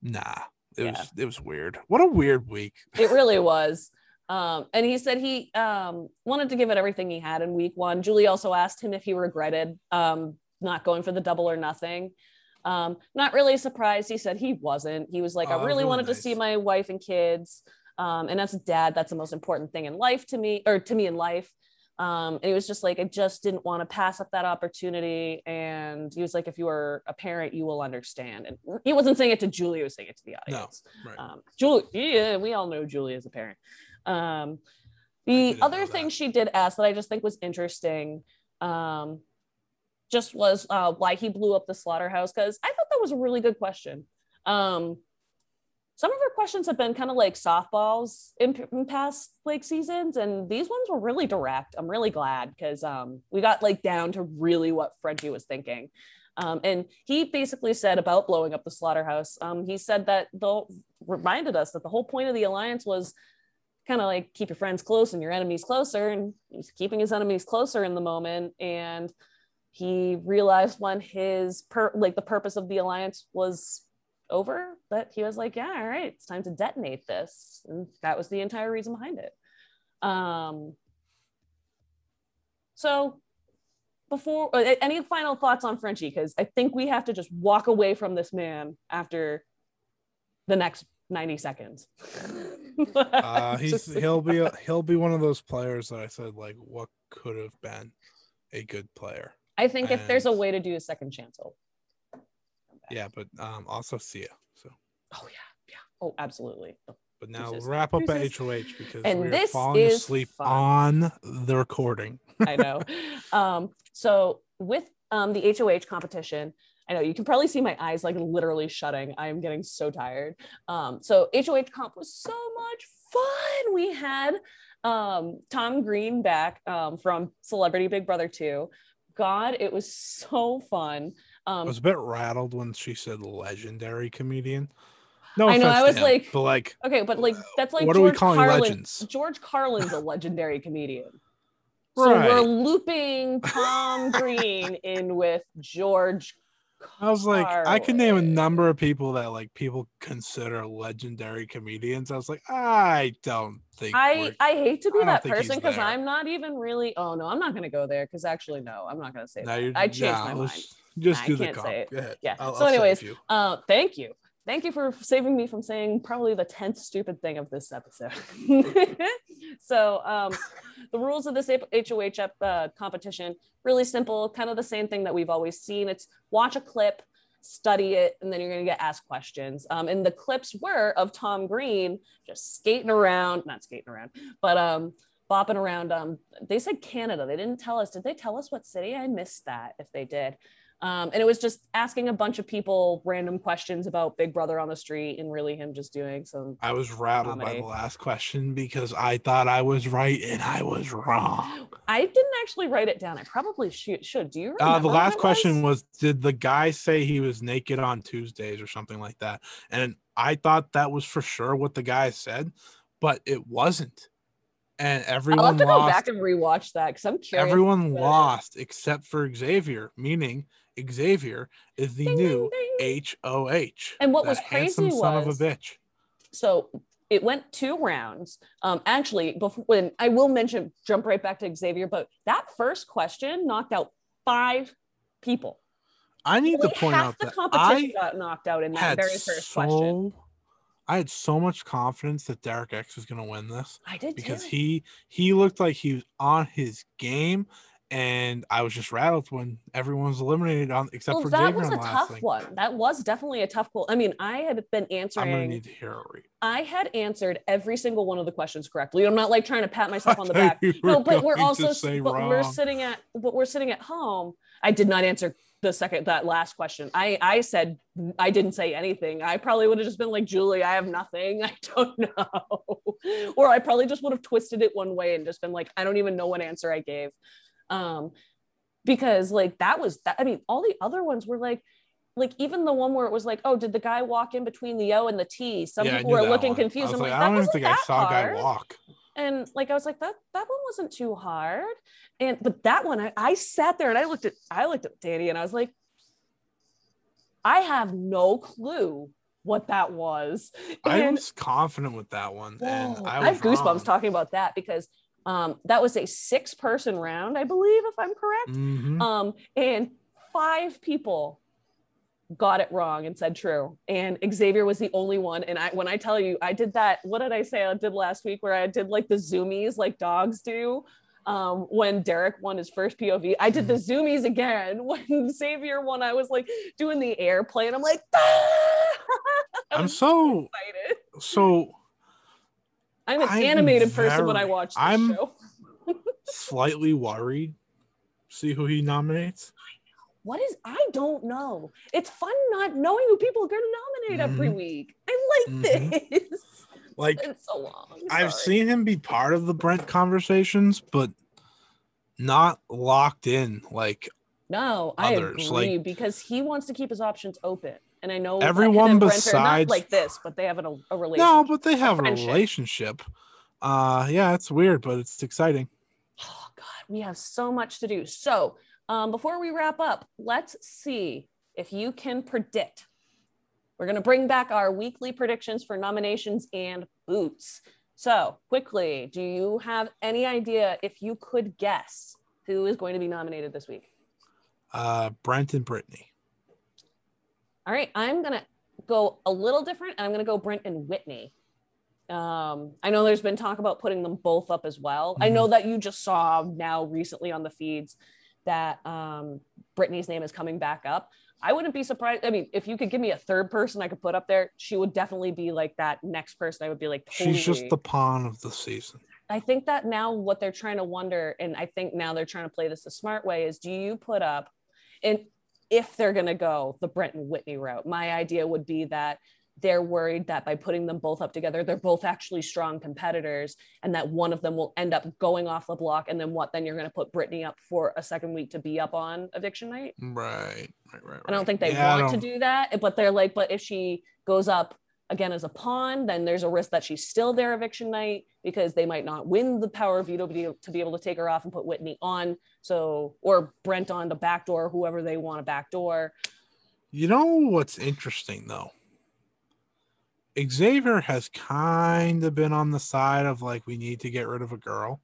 Speaker 2: nah, it
Speaker 1: Yeah.
Speaker 2: was it was weird. What a weird week.
Speaker 1: it really was. Um, and he said he um, wanted to give it everything he had in week one. Julie also asked him if he regretted um, not going for the double or nothing. Um, not really surprised. He said he wasn't. He was like,
Speaker 2: Oh,
Speaker 1: I really
Speaker 2: really
Speaker 1: wanted to see my wife and kids. Um, and as a dad, that's the most important thing in life to me, or to me in life. Um, and he was just like, I just didn't want to pass up that opportunity. And he was like, if you are a parent, you will understand. And he wasn't saying it to Julie, he was saying it to the
Speaker 2: No,
Speaker 1: audience.
Speaker 2: right.
Speaker 1: Um, Julie, yeah, we all know Julie is a parent. Um, the other thing
Speaker 2: that.
Speaker 1: she did ask that I just think was interesting, um, just was uh, why he blew up the slaughterhouse because I thought that was a really good question. Um, some of her questions have been kind of like softballs in, in past like seasons, and these ones were really direct. I'm really glad because um, we got like down to really what Frenchie was thinking. Um, and he basically said about blowing up the slaughterhouse. Um, he said that the reminded us that the whole point of the alliance was kind of like keep your friends close and your enemies closer, and he's keeping his enemies closer in the moment. And he realized when his per like the purpose of the alliance was over that he was like, yeah, all right, it's time to detonate this, and that was the entire reason behind it. Um, so before uh, any final thoughts on Frenchie, because I think we have to just walk away from this man after the next 90 seconds.
Speaker 2: Uh, he's he'll be a, he'll be one of those players that I said like what could have been a good player.
Speaker 1: I think if there's a way to do a second chance.
Speaker 2: Yeah, but um also Sia. So,
Speaker 1: Oh yeah, yeah. Oh, absolutely.
Speaker 2: but now we'll wrap up at HOH because
Speaker 1: And
Speaker 2: we're
Speaker 1: this
Speaker 2: falling
Speaker 1: is
Speaker 2: asleep
Speaker 1: fun.
Speaker 2: on the recording.
Speaker 1: I know. Um, so with um, the HOH competition, I know you can probably see my eyes like literally shutting. I am getting so tired. Um, so HOH comp was so much fun. We had um, Tom Green back um, from Celebrity Big Brother 2. God, it was so fun.
Speaker 2: I
Speaker 1: Um,
Speaker 2: was a bit rattled when she said legendary comedian. No,
Speaker 1: I know, I was
Speaker 2: him,
Speaker 1: like-
Speaker 2: but like,
Speaker 1: okay, but like that's like
Speaker 2: what are we
Speaker 1: George
Speaker 2: calling
Speaker 1: Carlin.
Speaker 2: legends?
Speaker 1: George Carlin's a legendary comedian. So we're looping Tom Green in with George.
Speaker 2: I was like, I can name a number of people that like people consider legendary comedians. I was like, I don't think
Speaker 1: I I hate to be that person because. I'm not even really. Oh no, I'm not gonna go there because actually no, I'm not gonna say
Speaker 2: now
Speaker 1: that. I changed
Speaker 2: yeah,
Speaker 1: my mind.
Speaker 2: Just
Speaker 1: I
Speaker 2: do the
Speaker 1: can't
Speaker 2: comp.
Speaker 1: say it.
Speaker 2: Go ahead.
Speaker 1: Yeah.
Speaker 2: I'll-
Speaker 1: So
Speaker 2: I'll
Speaker 1: anyways. Uh, thank you. Thank you for saving me from saying probably the 10th stupid thing of this episode. so, um, the rules of this HOH uh, competition really simple, kind of the same thing that we've always seen. It's watch a clip, study it, and then you're going to get asked questions. Um, and the clips were of Tom Green just skating around, not skating around, but um, bopping around. Um, they said Canada. They didn't tell us. Did they tell us what city? I missed that if they did. Um, and it was just asking a bunch of people random questions about Big Brother on the street and really him just doing some.
Speaker 2: I was rattled by the last question because I thought I was right and I was wrong.
Speaker 1: I didn't actually write it down. I probably should. should. Do you remember?
Speaker 2: Uh, the last question was Did the guy say he was naked on Tuesdays or something like that? And I thought that was for sure what the guy said, but it wasn't. And everyone I'll
Speaker 1: have to go back and rewatch that because I'm curious.
Speaker 2: Everyone
Speaker 1: what it is.
Speaker 2: lost except for Xavier, meaning Xavier is the
Speaker 1: Ding,
Speaker 2: new
Speaker 1: ding, ding.
Speaker 2: HOH.
Speaker 1: And what was crazy
Speaker 2: son of
Speaker 1: was-
Speaker 2: a bitch.
Speaker 1: so it went two rounds. Um, actually, before when I will mention, jump right back to Xavier, but that first question knocked out five people.
Speaker 2: I need to point
Speaker 1: half
Speaker 2: out
Speaker 1: the
Speaker 2: that
Speaker 1: competition
Speaker 2: I
Speaker 1: got knocked out in that very first
Speaker 2: so
Speaker 1: question.
Speaker 2: I had so much confidence that Derek X was going to win this
Speaker 1: I did
Speaker 2: because
Speaker 1: too.
Speaker 2: he he looked like he was on his game, and I was just rattled when everyone was eliminated on except
Speaker 1: well,
Speaker 2: for
Speaker 1: that
Speaker 2: Xavier
Speaker 1: was a tough
Speaker 2: thing.
Speaker 1: one. That was definitely a tough goal. I mean, I had been answering.
Speaker 2: I'm gonna need to hear a read.
Speaker 1: I had answered every single one of the questions correctly. I'm not like trying to pat myself on the back. No, but we're also but we're sitting at but we're sitting at home. I did not answer the second that last question. I I said I didn't say anything. I probably would have just been like Julie, I have nothing. I don't know. or I probably just would have twisted it one way and just been like I don't even know what answer I gave. Um because like that was that I mean all the other ones were like like even the one where it was like, oh, did the guy walk in between the O and the T? Some
Speaker 2: Yeah,
Speaker 1: people were looking
Speaker 2: one.
Speaker 1: confused.
Speaker 2: I was
Speaker 1: I'm
Speaker 2: like,
Speaker 1: like,
Speaker 2: I don't even think I saw a guy walk.
Speaker 1: and like i was like that that one wasn't too hard and but that one I, I sat there and i looked at i looked at danny and i was like i have no clue what that was
Speaker 2: I
Speaker 1: and
Speaker 2: was confident with that one, and I,
Speaker 1: I,
Speaker 2: was
Speaker 1: have goosebumps talking about that because um that was a six person round i believe if i'm correct
Speaker 2: Mhm.
Speaker 1: um and five people got it wrong and said true and xavier was the only one and i when i tell you i did that what did i say i did last week where i did like the zoomies like dogs do um when derek won his first pov i did the zoomies again when xavier won i was like doing the airplane. and i'm like "Ah!"
Speaker 2: I'm so
Speaker 1: excited
Speaker 2: so
Speaker 1: i'm an
Speaker 2: I'm
Speaker 1: animated person when i watch this
Speaker 2: I'm-
Speaker 1: show
Speaker 2: slightly worried. See who he nominates.
Speaker 1: what is i don't know it's fun not knowing who people are going to nominate every
Speaker 2: Mhm.
Speaker 1: week i like
Speaker 2: Mhm.
Speaker 1: this
Speaker 2: Like
Speaker 1: it's so long
Speaker 2: I've seen him be part of the Brent conversations, but not locked in. Like
Speaker 1: no i agree
Speaker 2: like-
Speaker 1: because he wants to keep his options open and i know
Speaker 2: Everyone
Speaker 1: and Brent are not
Speaker 2: besides-
Speaker 1: like this but they have an, a relationship
Speaker 2: no, but they have a
Speaker 1: friendship.
Speaker 2: relationship. Uh yeah, it's weird, but it's exciting.
Speaker 1: oh god we have so much to do so um, before we wrap up let's see if you can predict we're going to bring back our weekly predictions for nominations and boots so quickly do you have any idea if you could guess who is going to be nominated this week
Speaker 2: Uh Brent and Brittany.
Speaker 1: All right i'm going to go a little different and i'm going to go brent and whitney um, I know there's been talk about putting them both up as well. I know that you just saw now recently on the feeds that um, Brittany's name is coming back up. I wouldn't be surprised. I mean, if you could give me a third person I could put up there, she would definitely be like that next person. I would be like, totally.
Speaker 2: She's just the pawn of the season.
Speaker 1: I think that now what they're trying to wonder, and I think now they're trying to play this the smart way, is do you put up, and if they're going to go the Brent and Whitney route, my idea would be that they're worried that by putting them both up together, they're both actually strong competitors, and that one of them will end up going off the block. And then what? Then you're going to put Brittany up for a second week to be up on eviction night.
Speaker 2: Right. Right, right,
Speaker 1: I don't think they
Speaker 2: Yeah,
Speaker 1: want to do that, but they're like, but if she goes up again as a pawn, then there's a risk that she's still there eviction night because they might not win the power veto to be able to take her off and put Whitney on. So, or Brent on the back door, whoever they want a back door.
Speaker 2: You know what's interesting though? Xavier has kind of been on the side of like we need to get rid of a girl.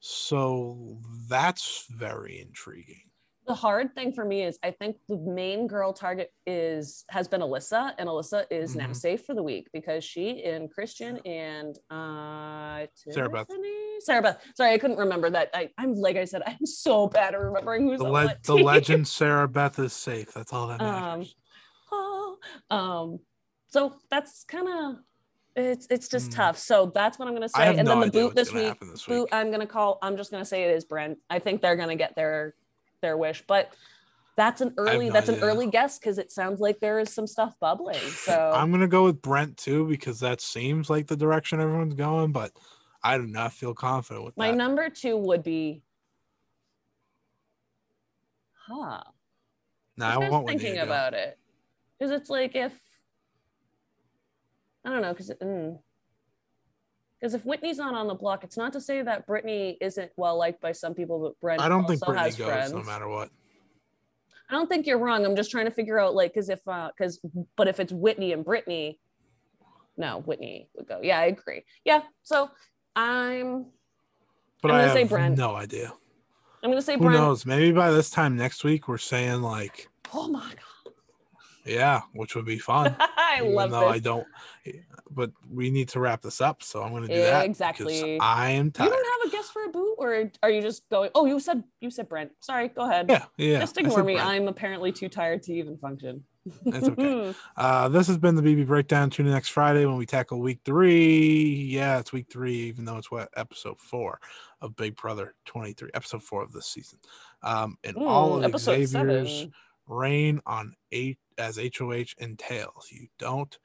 Speaker 2: So that's very intriguing.
Speaker 1: The hard thing for me is I think the main girl target is has been Alyssa, and Alyssa is now
Speaker 2: Mhm.
Speaker 1: safe for the week because she and Christian and uh
Speaker 2: Sarah Beth.
Speaker 1: Sarah Beth. Sorry, I couldn't remember that. I, I'm like I said, I'm so bad at remembering who's
Speaker 2: The,
Speaker 1: on
Speaker 2: le- the legend Sarah Beth is safe. That's all that
Speaker 1: Um,
Speaker 2: matters.
Speaker 1: Oh, um, so that's kind of it's it's just
Speaker 2: Hmm.
Speaker 1: tough. So that's what I'm gonna say. And
Speaker 2: no
Speaker 1: then the boot this
Speaker 2: gonna
Speaker 1: week, boot. I'm gonna call. I'm just gonna say it is Brent. I think they're gonna get their their wish, but that's an early
Speaker 2: no
Speaker 1: that's an early guess because it sounds like there is some stuff bubbling. So
Speaker 2: I'm gonna go with Brent too because that seems like the direction everyone's going, but I do not feel confident with
Speaker 1: my
Speaker 2: that.
Speaker 1: number two would be, huh?
Speaker 2: Now I
Speaker 1: I was thinking about it because it's like if I don't know because because if Whitney's not on the block, it's not to say that Brittany isn't well liked by some people, but Brent
Speaker 2: I don't think
Speaker 1: has
Speaker 2: goes
Speaker 1: friends.
Speaker 2: no matter what.
Speaker 1: I don't think you're wrong. I'm just trying to figure out like because if uh because but if it's Whitney and Brittany, no, Whitney would go. Yeah, I agree. Yeah, so I'm
Speaker 2: But
Speaker 1: I'm gonna
Speaker 2: have
Speaker 1: say Brent.
Speaker 2: no idea.
Speaker 1: I'm gonna say
Speaker 2: Who
Speaker 1: Brent.
Speaker 2: knows? Maybe by this time next week we're saying like
Speaker 1: Oh my god.
Speaker 2: Yeah, which would be fun.
Speaker 1: I
Speaker 2: even
Speaker 1: love
Speaker 2: though
Speaker 1: this.
Speaker 2: I don't. But we need to wrap this up, so I'm going to do that.
Speaker 1: Exactly.
Speaker 2: I am tired.
Speaker 1: You don't have a guess for a boot, or are you just going? Oh, you said you said Brent. Sorry, go ahead.
Speaker 2: Yeah, yeah.
Speaker 1: just ignore me.
Speaker 2: Brent.
Speaker 1: I'm apparently too tired to even function.
Speaker 2: It's okay. Uh, this has been the BB Breakdown. Tune in next Friday when we tackle week three. Yeah, it's week three, even though it's what episode four of Big Brother 23, episode four of this season. Um, and all
Speaker 1: Hmm,
Speaker 2: of Xavier's
Speaker 1: seven.
Speaker 2: reign on eight as HOH entails. You don't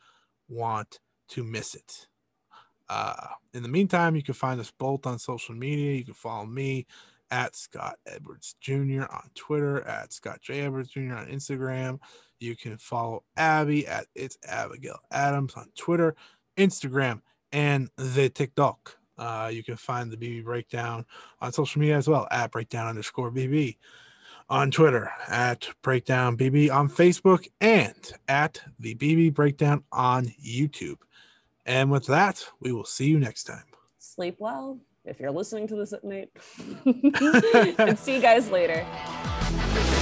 Speaker 2: want to miss it. Uh, in the meantime, you can find us both on social media. You can follow me at Scott Edwards Jr. on Twitter, at Scott J. Edwards Jr. on Instagram. You can follow Abby at It's Abigail Adams on Twitter, Instagram, and the TikTok. Uh, you can find the BB Breakdown on social media as well at Breakdown underscore BB on Twitter, at Breakdown BB on Facebook, and at the BB Breakdown on YouTube. And with that, we will see you next time.
Speaker 1: Sleep well if you're listening to this at night. and see you guys later.